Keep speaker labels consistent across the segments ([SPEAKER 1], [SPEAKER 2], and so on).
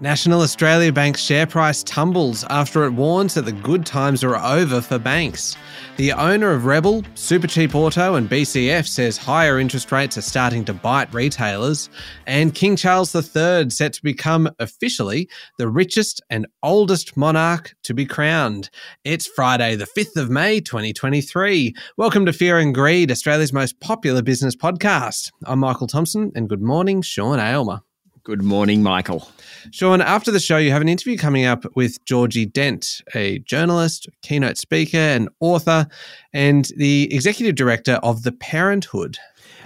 [SPEAKER 1] National Australia Bank's share price tumbles after it warns that the good times are over for banks. The owner of Rebel, Supercheap Auto, and BCF says higher interest rates are starting to bite retailers. And King Charles III set to become officially the richest and oldest monarch to be crowned. It's Friday, the 5th of May, 2023. Welcome to Fear and Greed, Australia's most popular business podcast. I'm Michael Thompson, and good morning, Sean Aylmer.
[SPEAKER 2] Good morning, Michael.
[SPEAKER 1] Sean, after the show, you have an interview coming up with Georgie Dent, a journalist, keynote speaker, and author, and the executive director of The Parenthood.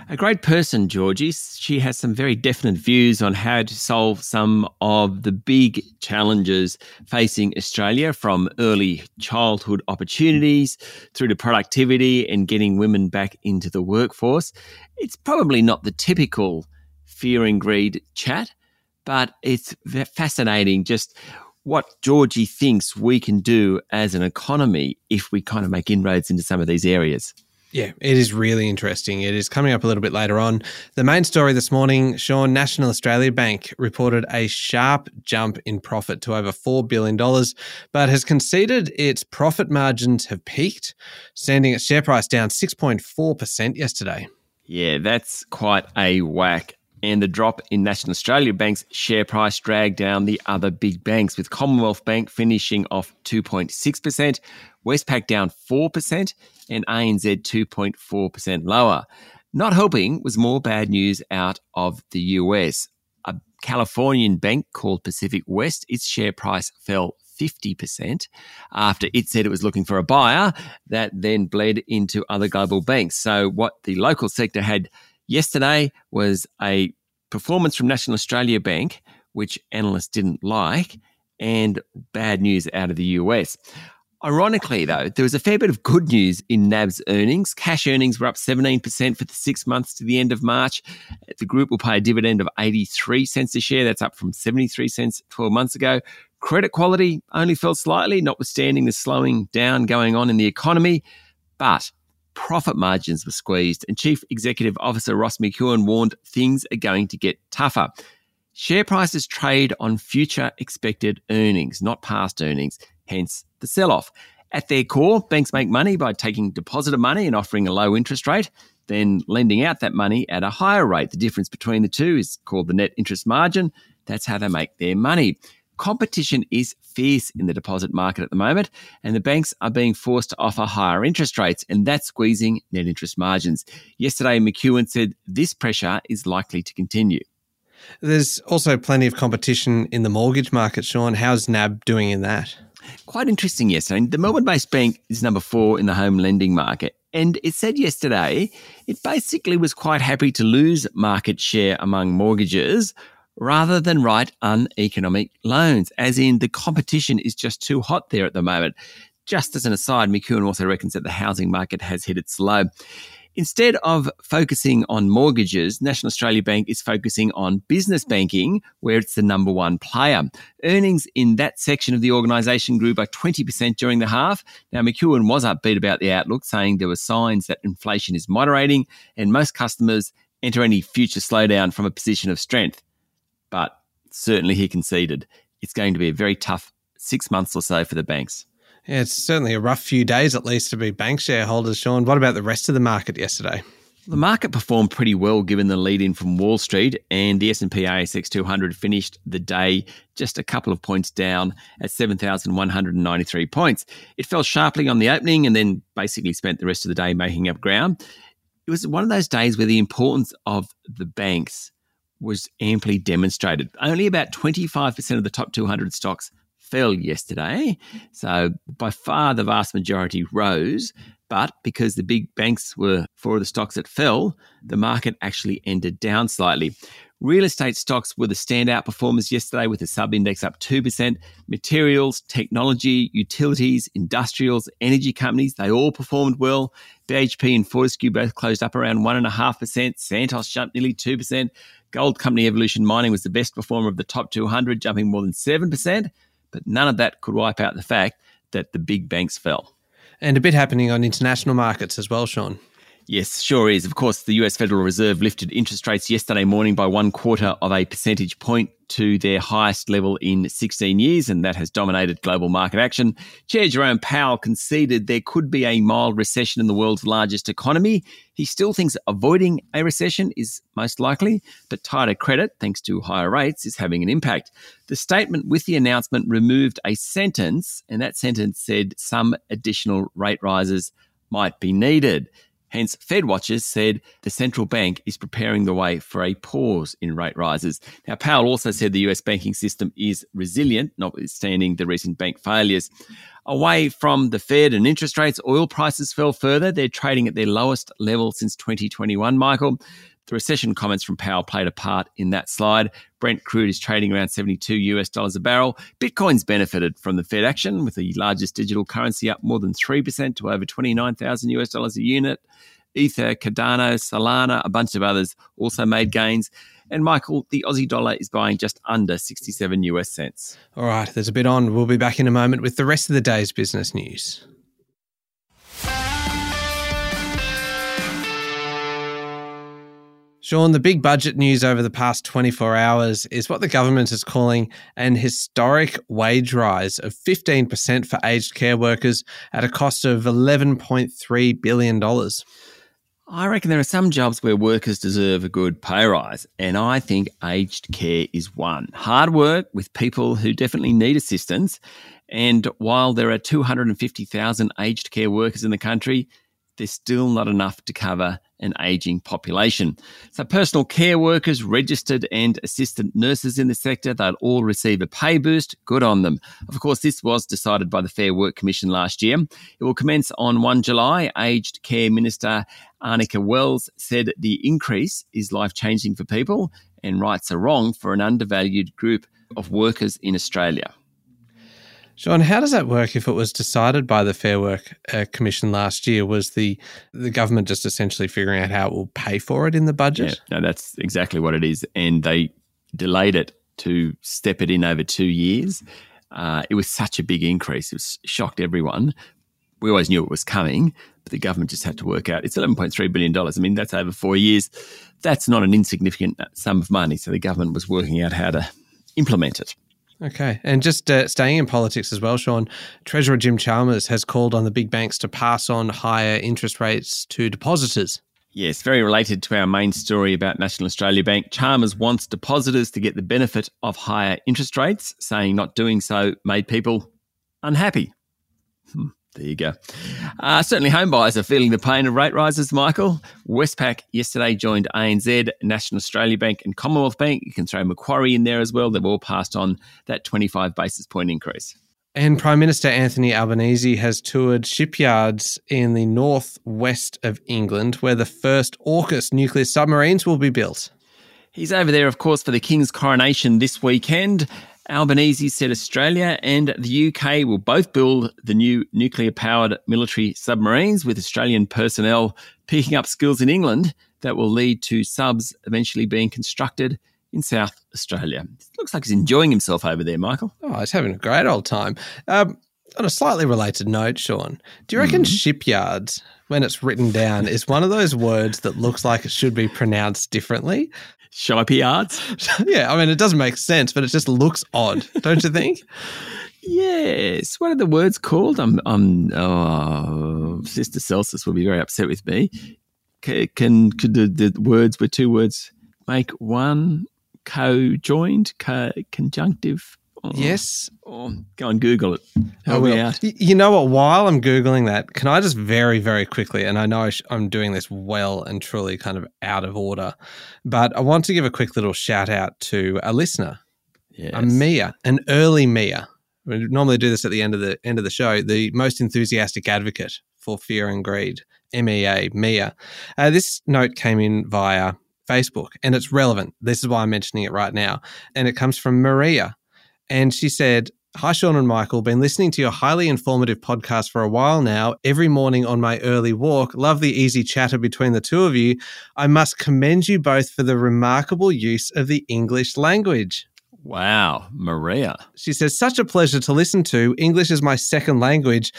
[SPEAKER 2] A great person, Georgie. She has some very definite views on how to solve some of the big challenges facing Australia from early childhood opportunities through to productivity and getting women back into the workforce. It's probably not the typical fear and greed chat, but it's fascinating just what Georgie thinks we can do as an economy if we kind of make inroads into some of these areas.
[SPEAKER 1] Yeah, it is really interesting. It is coming up a little bit later on. The main story this morning Sean, National Australia Bank reported a sharp jump in profit to over $4 billion, but has conceded its profit margins have peaked, sending its share price down 6.4% yesterday.
[SPEAKER 2] Yeah, that's quite a whack and the drop in National Australia Bank's share price dragged down the other big banks, with Commonwealth Bank finishing off 2.6%, Westpac down 4%, and ANZ 2.4% lower. Not helping was more bad news out of the US. A Californian bank called Pacific West, its share price fell 50% after it said it was looking for a buyer that then bled into other global banks. So, what the local sector had Yesterday was a performance from National Australia Bank, which analysts didn't like, and bad news out of the US. Ironically, though, there was a fair bit of good news in NAB's earnings. Cash earnings were up 17% for the six months to the end of March. The group will pay a dividend of 83 cents a share. That's up from 73 cents 12 months ago. Credit quality only fell slightly, notwithstanding the slowing down going on in the economy. But profit margins were squeezed, and Chief Executive Officer Ross McEwan warned things are going to get tougher. Share prices trade on future expected earnings, not past earnings, hence the sell off. At their core, banks make money by taking depositor money and offering a low interest rate, then lending out that money at a higher rate. The difference between the two is called the net interest margin. That's how they make their money. Competition is fierce in the deposit market at the moment, and the banks are being forced to offer higher interest rates, and that's squeezing net interest margins. Yesterday, McEwan said this pressure is likely to continue.
[SPEAKER 1] There's also plenty of competition in the mortgage market, Sean. How's NAB doing in that?
[SPEAKER 2] Quite interesting yesterday. The Melbourne based bank is number four in the home lending market. And it said yesterday it basically was quite happy to lose market share among mortgages rather than write uneconomic loans, as in the competition is just too hot there at the moment. Just as an aside, McEwan also reckons that the housing market has hit its low. Instead of focusing on mortgages, National Australia Bank is focusing on business banking, where it's the number one player. Earnings in that section of the organisation grew by 20% during the half. Now, McEwan was upbeat about the outlook, saying there were signs that inflation is moderating and most customers enter any future slowdown from a position of strength but certainly he conceded it's going to be a very tough six months or so for the banks.
[SPEAKER 1] Yeah, it's certainly a rough few days at least to be bank shareholders, Sean. What about the rest of the market yesterday?
[SPEAKER 2] The market performed pretty well given the lead in from Wall Street and the S&P ASX 200 finished the day just a couple of points down at 7,193 points. It fell sharply on the opening and then basically spent the rest of the day making up ground. It was one of those days where the importance of the banks was amply demonstrated. Only about 25% of the top 200 stocks fell yesterday. So by far the vast majority rose. But because the big banks were four of the stocks that fell, the market actually ended down slightly. Real estate stocks were the standout performers yesterday with the sub index up 2%. Materials, technology, utilities, industrials, energy companies, they all performed well. BHP and Fortescue both closed up around 1.5%. Santos jumped nearly 2%. Gold company Evolution Mining was the best performer of the top 200, jumping more than 7%, but none of that could wipe out the fact that the big banks fell.
[SPEAKER 1] And a bit happening on international markets as well, Sean.
[SPEAKER 2] Yes, sure is. Of course, the US Federal Reserve lifted interest rates yesterday morning by one quarter of a percentage point to their highest level in 16 years, and that has dominated global market action. Chair Jerome Powell conceded there could be a mild recession in the world's largest economy. He still thinks avoiding a recession is most likely, but tighter credit, thanks to higher rates, is having an impact. The statement with the announcement removed a sentence, and that sentence said some additional rate rises might be needed. Hence, Fed watchers said the central bank is preparing the way for a pause in rate rises. Now, Powell also said the US banking system is resilient, notwithstanding the recent bank failures. Away from the Fed and interest rates, oil prices fell further. They're trading at their lowest level since 2021, Michael. The recession comments from Powell played a part in that slide. Brent crude is trading around 72 US dollars a barrel. Bitcoin's benefited from the Fed action, with the largest digital currency up more than 3% to over 29,000 US dollars a unit. Ether, Cardano, Solana, a bunch of others also made gains. And Michael, the Aussie dollar is buying just under 67 US cents.
[SPEAKER 1] All right, there's a bit on. We'll be back in a moment with the rest of the day's business news. Sean, the big budget news over the past 24 hours is what the government is calling an historic wage rise of 15% for aged care workers at a cost of $11.3 billion.
[SPEAKER 2] I reckon there are some jobs where workers deserve a good pay rise, and I think aged care is one. Hard work with people who definitely need assistance. And while there are 250,000 aged care workers in the country, there's still not enough to cover an ageing population. So, personal care workers, registered and assistant nurses in the sector, they'll all receive a pay boost. Good on them. Of course, this was decided by the Fair Work Commission last year. It will commence on 1 July. Aged Care Minister Anika Wells said the increase is life changing for people and rights are wrong for an undervalued group of workers in Australia.
[SPEAKER 1] Sean, how does that work if it was decided by the Fair Work uh, Commission last year? Was the the government just essentially figuring out how it will pay for it in the budget?
[SPEAKER 2] Yeah, no, that's exactly what it is. And they delayed it to step it in over two years. Uh, it was such a big increase. It shocked everyone. We always knew it was coming, but the government just had to work out. It's $11.3 billion. I mean, that's over four years. That's not an insignificant sum of money. So the government was working out how to implement it.
[SPEAKER 1] Okay. And just uh, staying in politics as well, Sean, Treasurer Jim Chalmers has called on the big banks to pass on higher interest rates to depositors.
[SPEAKER 2] Yes, very related to our main story about National Australia Bank. Chalmers wants depositors to get the benefit of higher interest rates, saying not doing so made people unhappy. Hmm. There you go. Uh, certainly, home buyers are feeling the pain of rate rises, Michael. Westpac yesterday joined ANZ, National Australia Bank, and Commonwealth Bank. You can throw Macquarie in there as well. They've all passed on that 25 basis point increase.
[SPEAKER 1] And Prime Minister Anthony Albanese has toured shipyards in the northwest of England where the first AUKUS nuclear submarines will be built.
[SPEAKER 2] He's over there, of course, for the King's coronation this weekend. Albanese said Australia and the UK will both build the new nuclear powered military submarines with Australian personnel picking up skills in England that will lead to subs eventually being constructed in South Australia. Looks like he's enjoying himself over there, Michael.
[SPEAKER 1] Oh, he's having a great old time. Um, on a slightly related note, Sean, do you reckon mm. shipyards, when it's written down, is one of those words that looks like it should be pronounced differently?
[SPEAKER 2] Shipyards?
[SPEAKER 1] yeah, I mean, it doesn't make sense, but it just looks odd, don't you think?
[SPEAKER 2] yes. What are the words called? I'm, I'm, oh, Sister Celsius will be very upset with me. Can, can could the, the words were two words make one co-joined, co- conjunctive?
[SPEAKER 1] Yes.
[SPEAKER 2] Go and Google it. Help me out.
[SPEAKER 1] You know what? While I'm Googling that, can I just very, very quickly, and I know I'm doing this well and truly kind of out of order, but I want to give a quick little shout out to a listener, yes. a Mia, an early Mia. We normally do this at the end of the end of the show. The most enthusiastic advocate for fear and greed, MEA, Mia. Uh, this note came in via Facebook and it's relevant. This is why I'm mentioning it right now. And it comes from Maria. And she said, Hi, Sean and Michael. Been listening to your highly informative podcast for a while now, every morning on my early walk. Love the easy chatter between the two of you. I must commend you both for the remarkable use of the English language.
[SPEAKER 2] Wow, Maria.
[SPEAKER 1] She says, such a pleasure to listen to. English is my second language.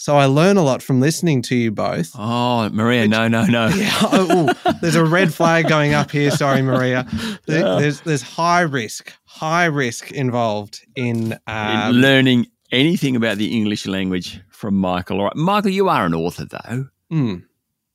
[SPEAKER 1] So I learn a lot from listening to you both.
[SPEAKER 2] Oh, Maria, Which, no, no, no.
[SPEAKER 1] Yeah, oh, there's a red flag going up here. Sorry, Maria. There's there's high risk, high risk involved in, um,
[SPEAKER 2] in learning anything about the English language from Michael. All right, Michael, you are an author though.
[SPEAKER 1] Mm.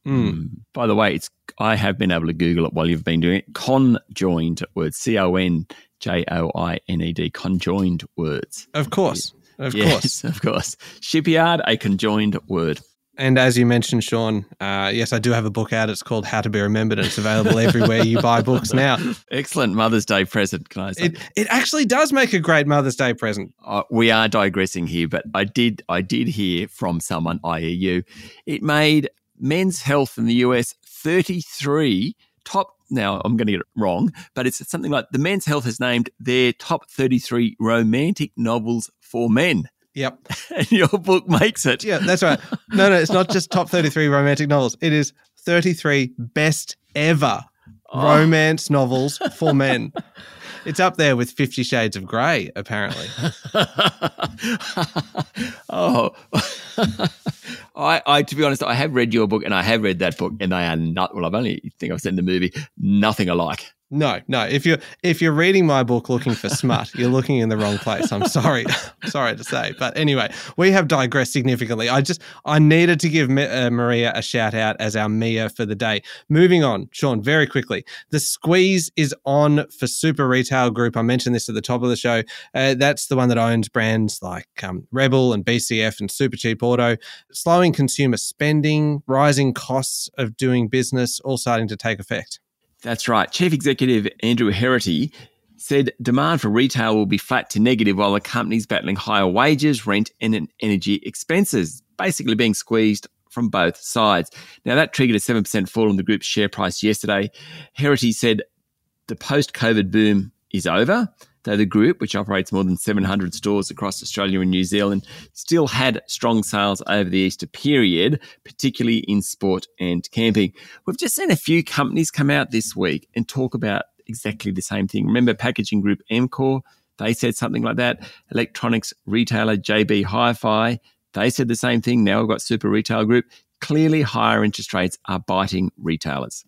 [SPEAKER 1] Mm.
[SPEAKER 2] By the way, it's I have been able to Google it while you've been doing it. Conjoined words, C O N J O I N E D, conjoined words.
[SPEAKER 1] Of course, of
[SPEAKER 2] yes,
[SPEAKER 1] course,
[SPEAKER 2] of course. Shipyard, a conjoined word.
[SPEAKER 1] And as you mentioned, Sean, uh, yes, I do have a book out. It's called How to Be Remembered, and it's available everywhere you buy books now.
[SPEAKER 2] Excellent Mother's Day present, can I say?
[SPEAKER 1] It, it actually does make a great Mother's Day present.
[SPEAKER 2] Uh, we are digressing here, but I did I did hear from someone, i.e., you, it made men's health in the US 33 top. Now, I'm going to get it wrong, but it's something like the men's health has named their top 33 romantic novels for men.
[SPEAKER 1] Yep.
[SPEAKER 2] and your book makes it.
[SPEAKER 1] Yeah, that's right. No, no, it's not just top 33 romantic novels. It is 33 best ever oh. romance novels for men. It's up there with Fifty Shades of Grey, apparently.
[SPEAKER 2] oh, I, I, to be honest, I have read your book and I have read that book, and they are not. Well, I've only think I've seen the movie, nothing alike.
[SPEAKER 1] No, no. If you're if you're reading my book looking for smut, you're looking in the wrong place. I'm sorry, sorry to say, but anyway, we have digressed significantly. I just I needed to give uh, Maria a shout out as our Mia for the day. Moving on, Sean, very quickly. The squeeze is on for Super Retail Group. I mentioned this at the top of the show. Uh, that's the one that owns brands like um, Rebel and BCF and Supercheap Auto. Slowing consumer spending, rising costs of doing business, all starting to take effect.
[SPEAKER 2] That's right. Chief Executive Andrew Herity said demand for retail will be flat to negative while the company's battling higher wages, rent, and energy expenses, basically being squeezed from both sides. Now, that triggered a 7% fall in the group's share price yesterday. Herity said the post COVID boom is over though the group, which operates more than 700 stores across Australia and New Zealand, still had strong sales over the Easter period, particularly in sport and camping. We've just seen a few companies come out this week and talk about exactly the same thing. Remember packaging group Amcor? They said something like that. Electronics retailer JB Hi-Fi, they said the same thing. Now we've got Super Retail Group. Clearly, higher interest rates are biting retailers.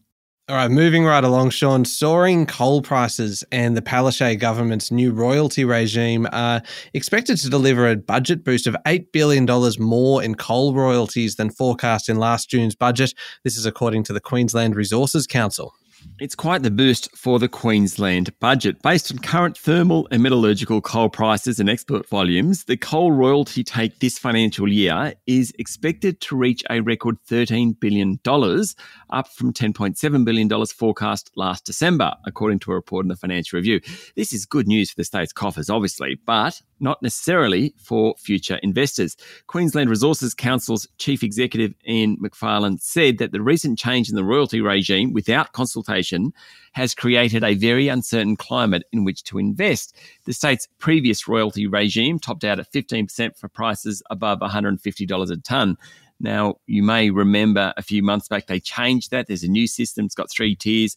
[SPEAKER 1] All right, moving right along, Sean. Soaring coal prices and the Palaszczuk government's new royalty regime are expected to deliver a budget boost of $8 billion more in coal royalties than forecast in last June's budget. This is according to the Queensland Resources Council.
[SPEAKER 2] It's quite the boost for the Queensland budget. Based on current thermal and metallurgical coal prices and export volumes, the coal royalty take this financial year is expected to reach a record $13 billion, up from $10.7 billion forecast last December, according to a report in the Financial Review. This is good news for the state's coffers, obviously, but not necessarily for future investors. Queensland Resources Council's chief executive Ian Macfarlane said that the recent change in the royalty regime without consultation has created a very uncertain climate in which to invest. The state's previous royalty regime topped out at 15% for prices above $150 a tonne. Now, you may remember a few months back they changed that. There's a new system, it's got three tiers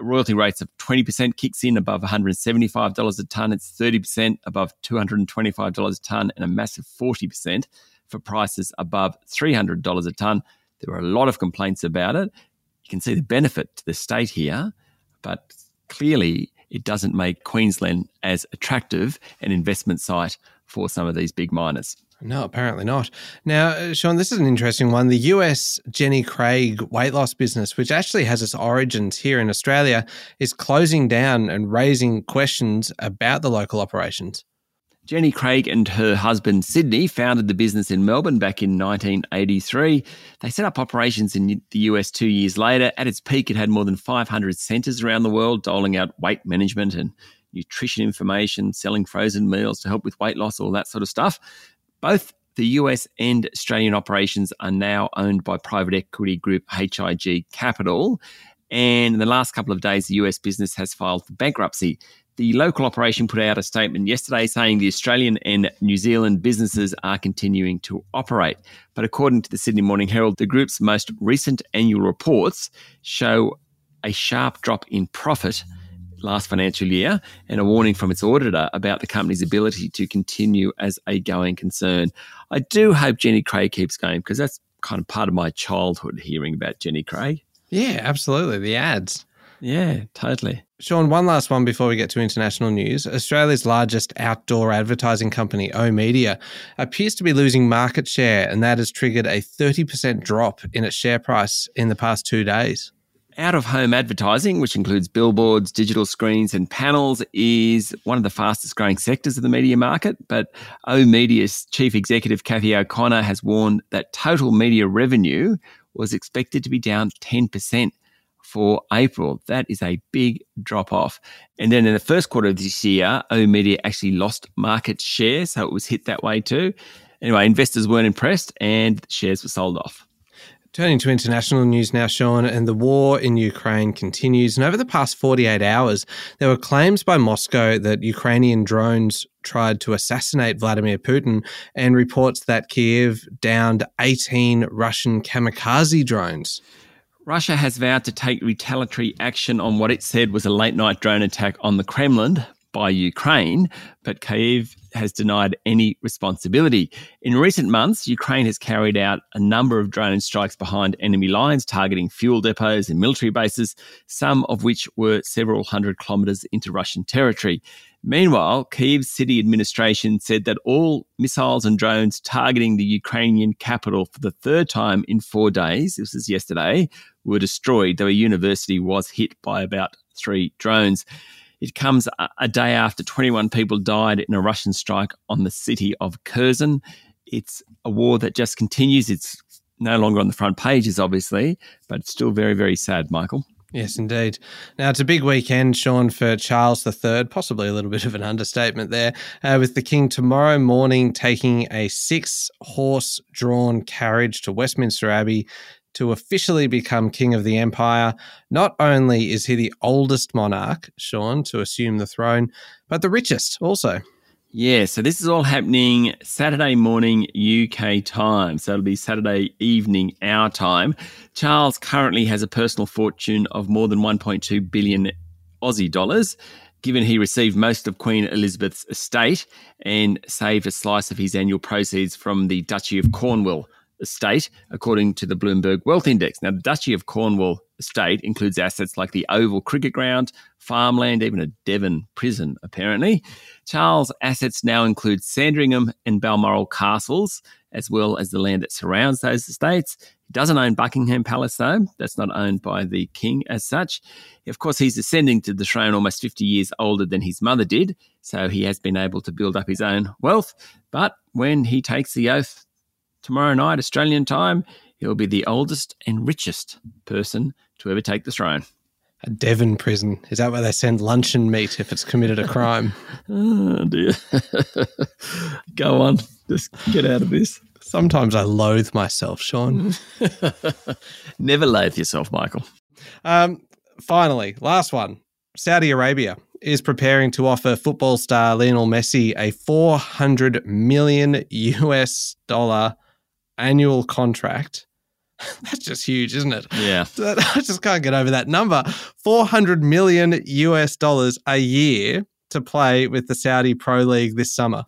[SPEAKER 2] royalty rates of 20% kicks in above $175 a tonne. It's 30% above $225 a tonne and a massive 40% for prices above $300 a tonne. There were a lot of complaints about it. You can see the benefit to the state here, but clearly it doesn't make Queensland as attractive an investment site for some of these big miners.
[SPEAKER 1] No, apparently not. Now, uh, Sean, this is an interesting one. The US Jenny Craig weight loss business, which actually has its origins here in Australia, is closing down and raising questions about the local operations.
[SPEAKER 2] Jenny Craig and her husband Sydney founded the business in Melbourne back in 1983. They set up operations in the US two years later. At its peak, it had more than 500 centres around the world, doling out weight management and nutrition information, selling frozen meals to help with weight loss, all that sort of stuff. Both the US and Australian operations are now owned by private equity group HIG Capital. And in the last couple of days, the US business has filed for bankruptcy. The local operation put out a statement yesterday saying the Australian and New Zealand businesses are continuing to operate. But according to the Sydney Morning Herald, the group's most recent annual reports show a sharp drop in profit last financial year and a warning from its auditor about the company's ability to continue as a going concern. I do hope Jenny Craig keeps going because that's kind of part of my childhood hearing about Jenny Craig.
[SPEAKER 1] Yeah, absolutely. The ads.
[SPEAKER 2] Yeah, totally.
[SPEAKER 1] Sean, one last one before we get to international news. Australia's largest outdoor advertising company, oOh!media, appears to be losing market share, and that has triggered a 30% drop in its share price in the past two days.
[SPEAKER 2] Out of home advertising, which includes billboards, digital screens, and panels, is one of the fastest growing sectors of the media market. But oOh!media's chief executive, Cathy O'Connor, has warned that total media revenue was expected to be down 10% for April. That is a big drop off. And then in the first quarter of this year, oOh!media actually lost market share, so it was hit that way too. Anyway, investors weren't impressed and shares were sold off.
[SPEAKER 1] Turning to international news now, Sean, and the war in Ukraine continues. And over the past 48 hours, there were claims by Moscow that Ukrainian drones tried to assassinate Vladimir Putin, and reports that Kiev downed 18 Russian kamikaze drones.
[SPEAKER 2] Russia has vowed to take retaliatory action on what it said was a late night drone attack on the Kremlin by Ukraine, but Kiev has denied any responsibility. In recent months, Ukraine has carried out a number of drone strikes behind enemy lines, targeting fuel depots and military bases, some of which were several hundred kilometres into Russian territory. Meanwhile, Kiev's city administration said that all missiles and drones targeting the Ukrainian capital for the third time in four days, this was yesterday, were destroyed, though a university was hit by about three drones. It comes a, day after 21 people died in a Russian strike on the city of Kherson. It's a war that just continues. It's no longer on the front pages, obviously, but it's still very, very sad, Michael.
[SPEAKER 1] Yes, indeed. Now, it's a big weekend, Sean, for Charles III, possibly a little bit of an understatement there, uh, with the King tomorrow morning taking a six horse drawn carriage to Westminster Abbey to officially become king of the empire. Not only is he the oldest monarch, Sean, to assume the throne, but the richest also.
[SPEAKER 2] Yeah, so this is all happening Saturday morning UK time. So it'll be Saturday evening our time. Charles currently has a personal fortune of more than 1.2 billion Aussie dollars, given he received most of Queen Elizabeth's estate and saved a slice of his annual proceeds from the Duchy of Cornwall estate, according to the Bloomberg Wealth Index. Now, the Duchy of Cornwall estate includes assets like the Oval Cricket Ground, farmland, even a Devon prison, apparently. Charles' assets now include Sandringham and Balmoral castles, as well as the land that surrounds those estates. He doesn't own Buckingham Palace, though. That's not owned by the king as such. Of course, he's ascending to the throne almost 50 years older than his mother did, so he has been able to build up his own wealth. But when he takes the oath tomorrow night, Australian time, he'll be the oldest and richest person to ever take the throne.
[SPEAKER 1] A Devon prison. Is that where they send luncheon meat if it's committed a crime?
[SPEAKER 2] oh, dear. Go on. Just get out of this.
[SPEAKER 1] Sometimes I loathe myself, Sean.
[SPEAKER 2] Never loathe yourself, Michael.
[SPEAKER 1] Um, finally, last one. Saudi Arabia is preparing to offer football star Lionel Messi a 400 million US dollar annual contract. That's just huge, isn't it?
[SPEAKER 2] Yeah.
[SPEAKER 1] I just can't get over that number. 400 million US dollars a year to play with the Saudi Pro League this summer.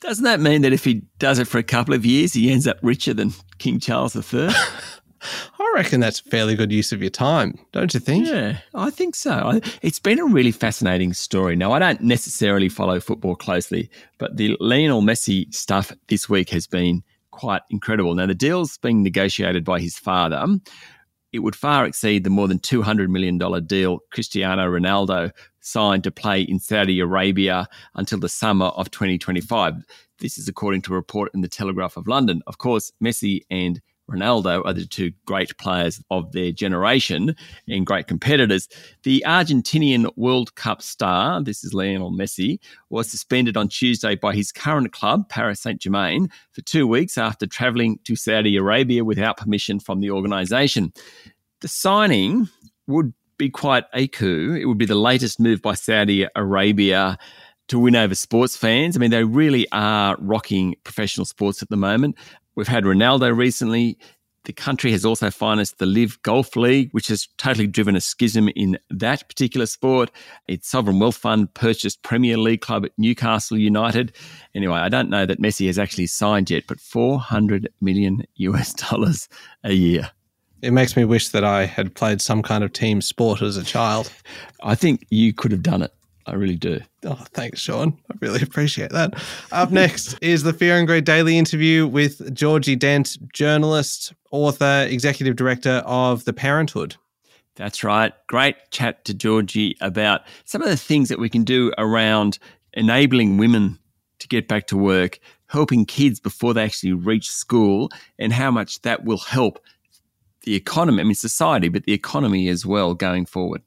[SPEAKER 2] Doesn't that mean that if he does it for a couple of years, he ends up richer than King Charles III?
[SPEAKER 1] I reckon that's a fairly good use of your time, don't you think?
[SPEAKER 2] Yeah, I think so. It's been a really fascinating story. Now, I don't necessarily follow football closely, but the Lionel Messi stuff this week has been quite incredible. Now, the deal's being negotiated by his father. It would far exceed the more than $200 million deal Cristiano Ronaldo signed to play in Saudi Arabia until the summer of 2025. This is according to a report in the Telegraph of London. Of course, Messi and Ronaldo are the two great players of their generation and great competitors. The Argentinian World Cup star, this is Lionel Messi, was suspended on Tuesday by his current club, Paris Saint Germain, for two weeks after travelling to Saudi Arabia without permission from the organisation. The signing would be quite a coup. It would be the latest move by Saudi Arabia to win over sports fans. I mean, they really are rocking professional sports at the moment. We've had Ronaldo recently. The country has also financed the LIV Golf League, which has totally driven a schism in that particular sport. Its sovereign wealth fund purchased Premier League club at Newcastle United. Anyway, I don't know that Messi has actually signed yet, but 400 million US dollars a year.
[SPEAKER 1] It makes me wish that I had played some kind of team sport as a child.
[SPEAKER 2] I think you could have done it. I really do.
[SPEAKER 1] Oh, thanks, Sean. I really appreciate that. Up next is the Fear and Greed Daily interview with Georgie Dent, journalist, author, executive director of The Parenthood.
[SPEAKER 2] That's right. Great chat to Georgie about some of the things that we can do around enabling women to get back to work, helping kids before they actually reach school, and how much that will help the economy, I mean, society, but the economy as well going forward.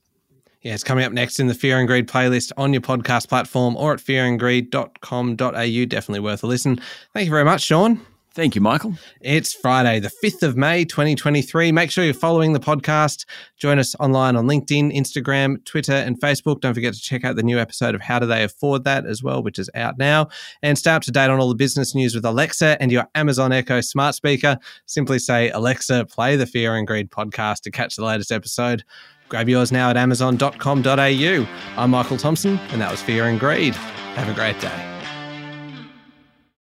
[SPEAKER 1] Yeah, it's coming up next in the Fear and Greed playlist on your podcast platform or at fearandgreed.com.au. Definitely worth a listen. Thank you very much, Sean.
[SPEAKER 2] Thank you, Michael.
[SPEAKER 1] It's Friday, the 5th of May, 2023. Make sure you're following the podcast. Join us online on LinkedIn, Instagram, Twitter, and Facebook. Don't forget to check out the new episode of How Do They Afford That as well, which is out now. And stay up to date on all the business news with Alexa and your Amazon Echo smart speaker. Simply say, Alexa, play the Fear and Greed podcast to catch the latest episode. Grab yours now at amazon.com.au. I'm Michael Thompson, and that was Fear and Greed. Have a great day.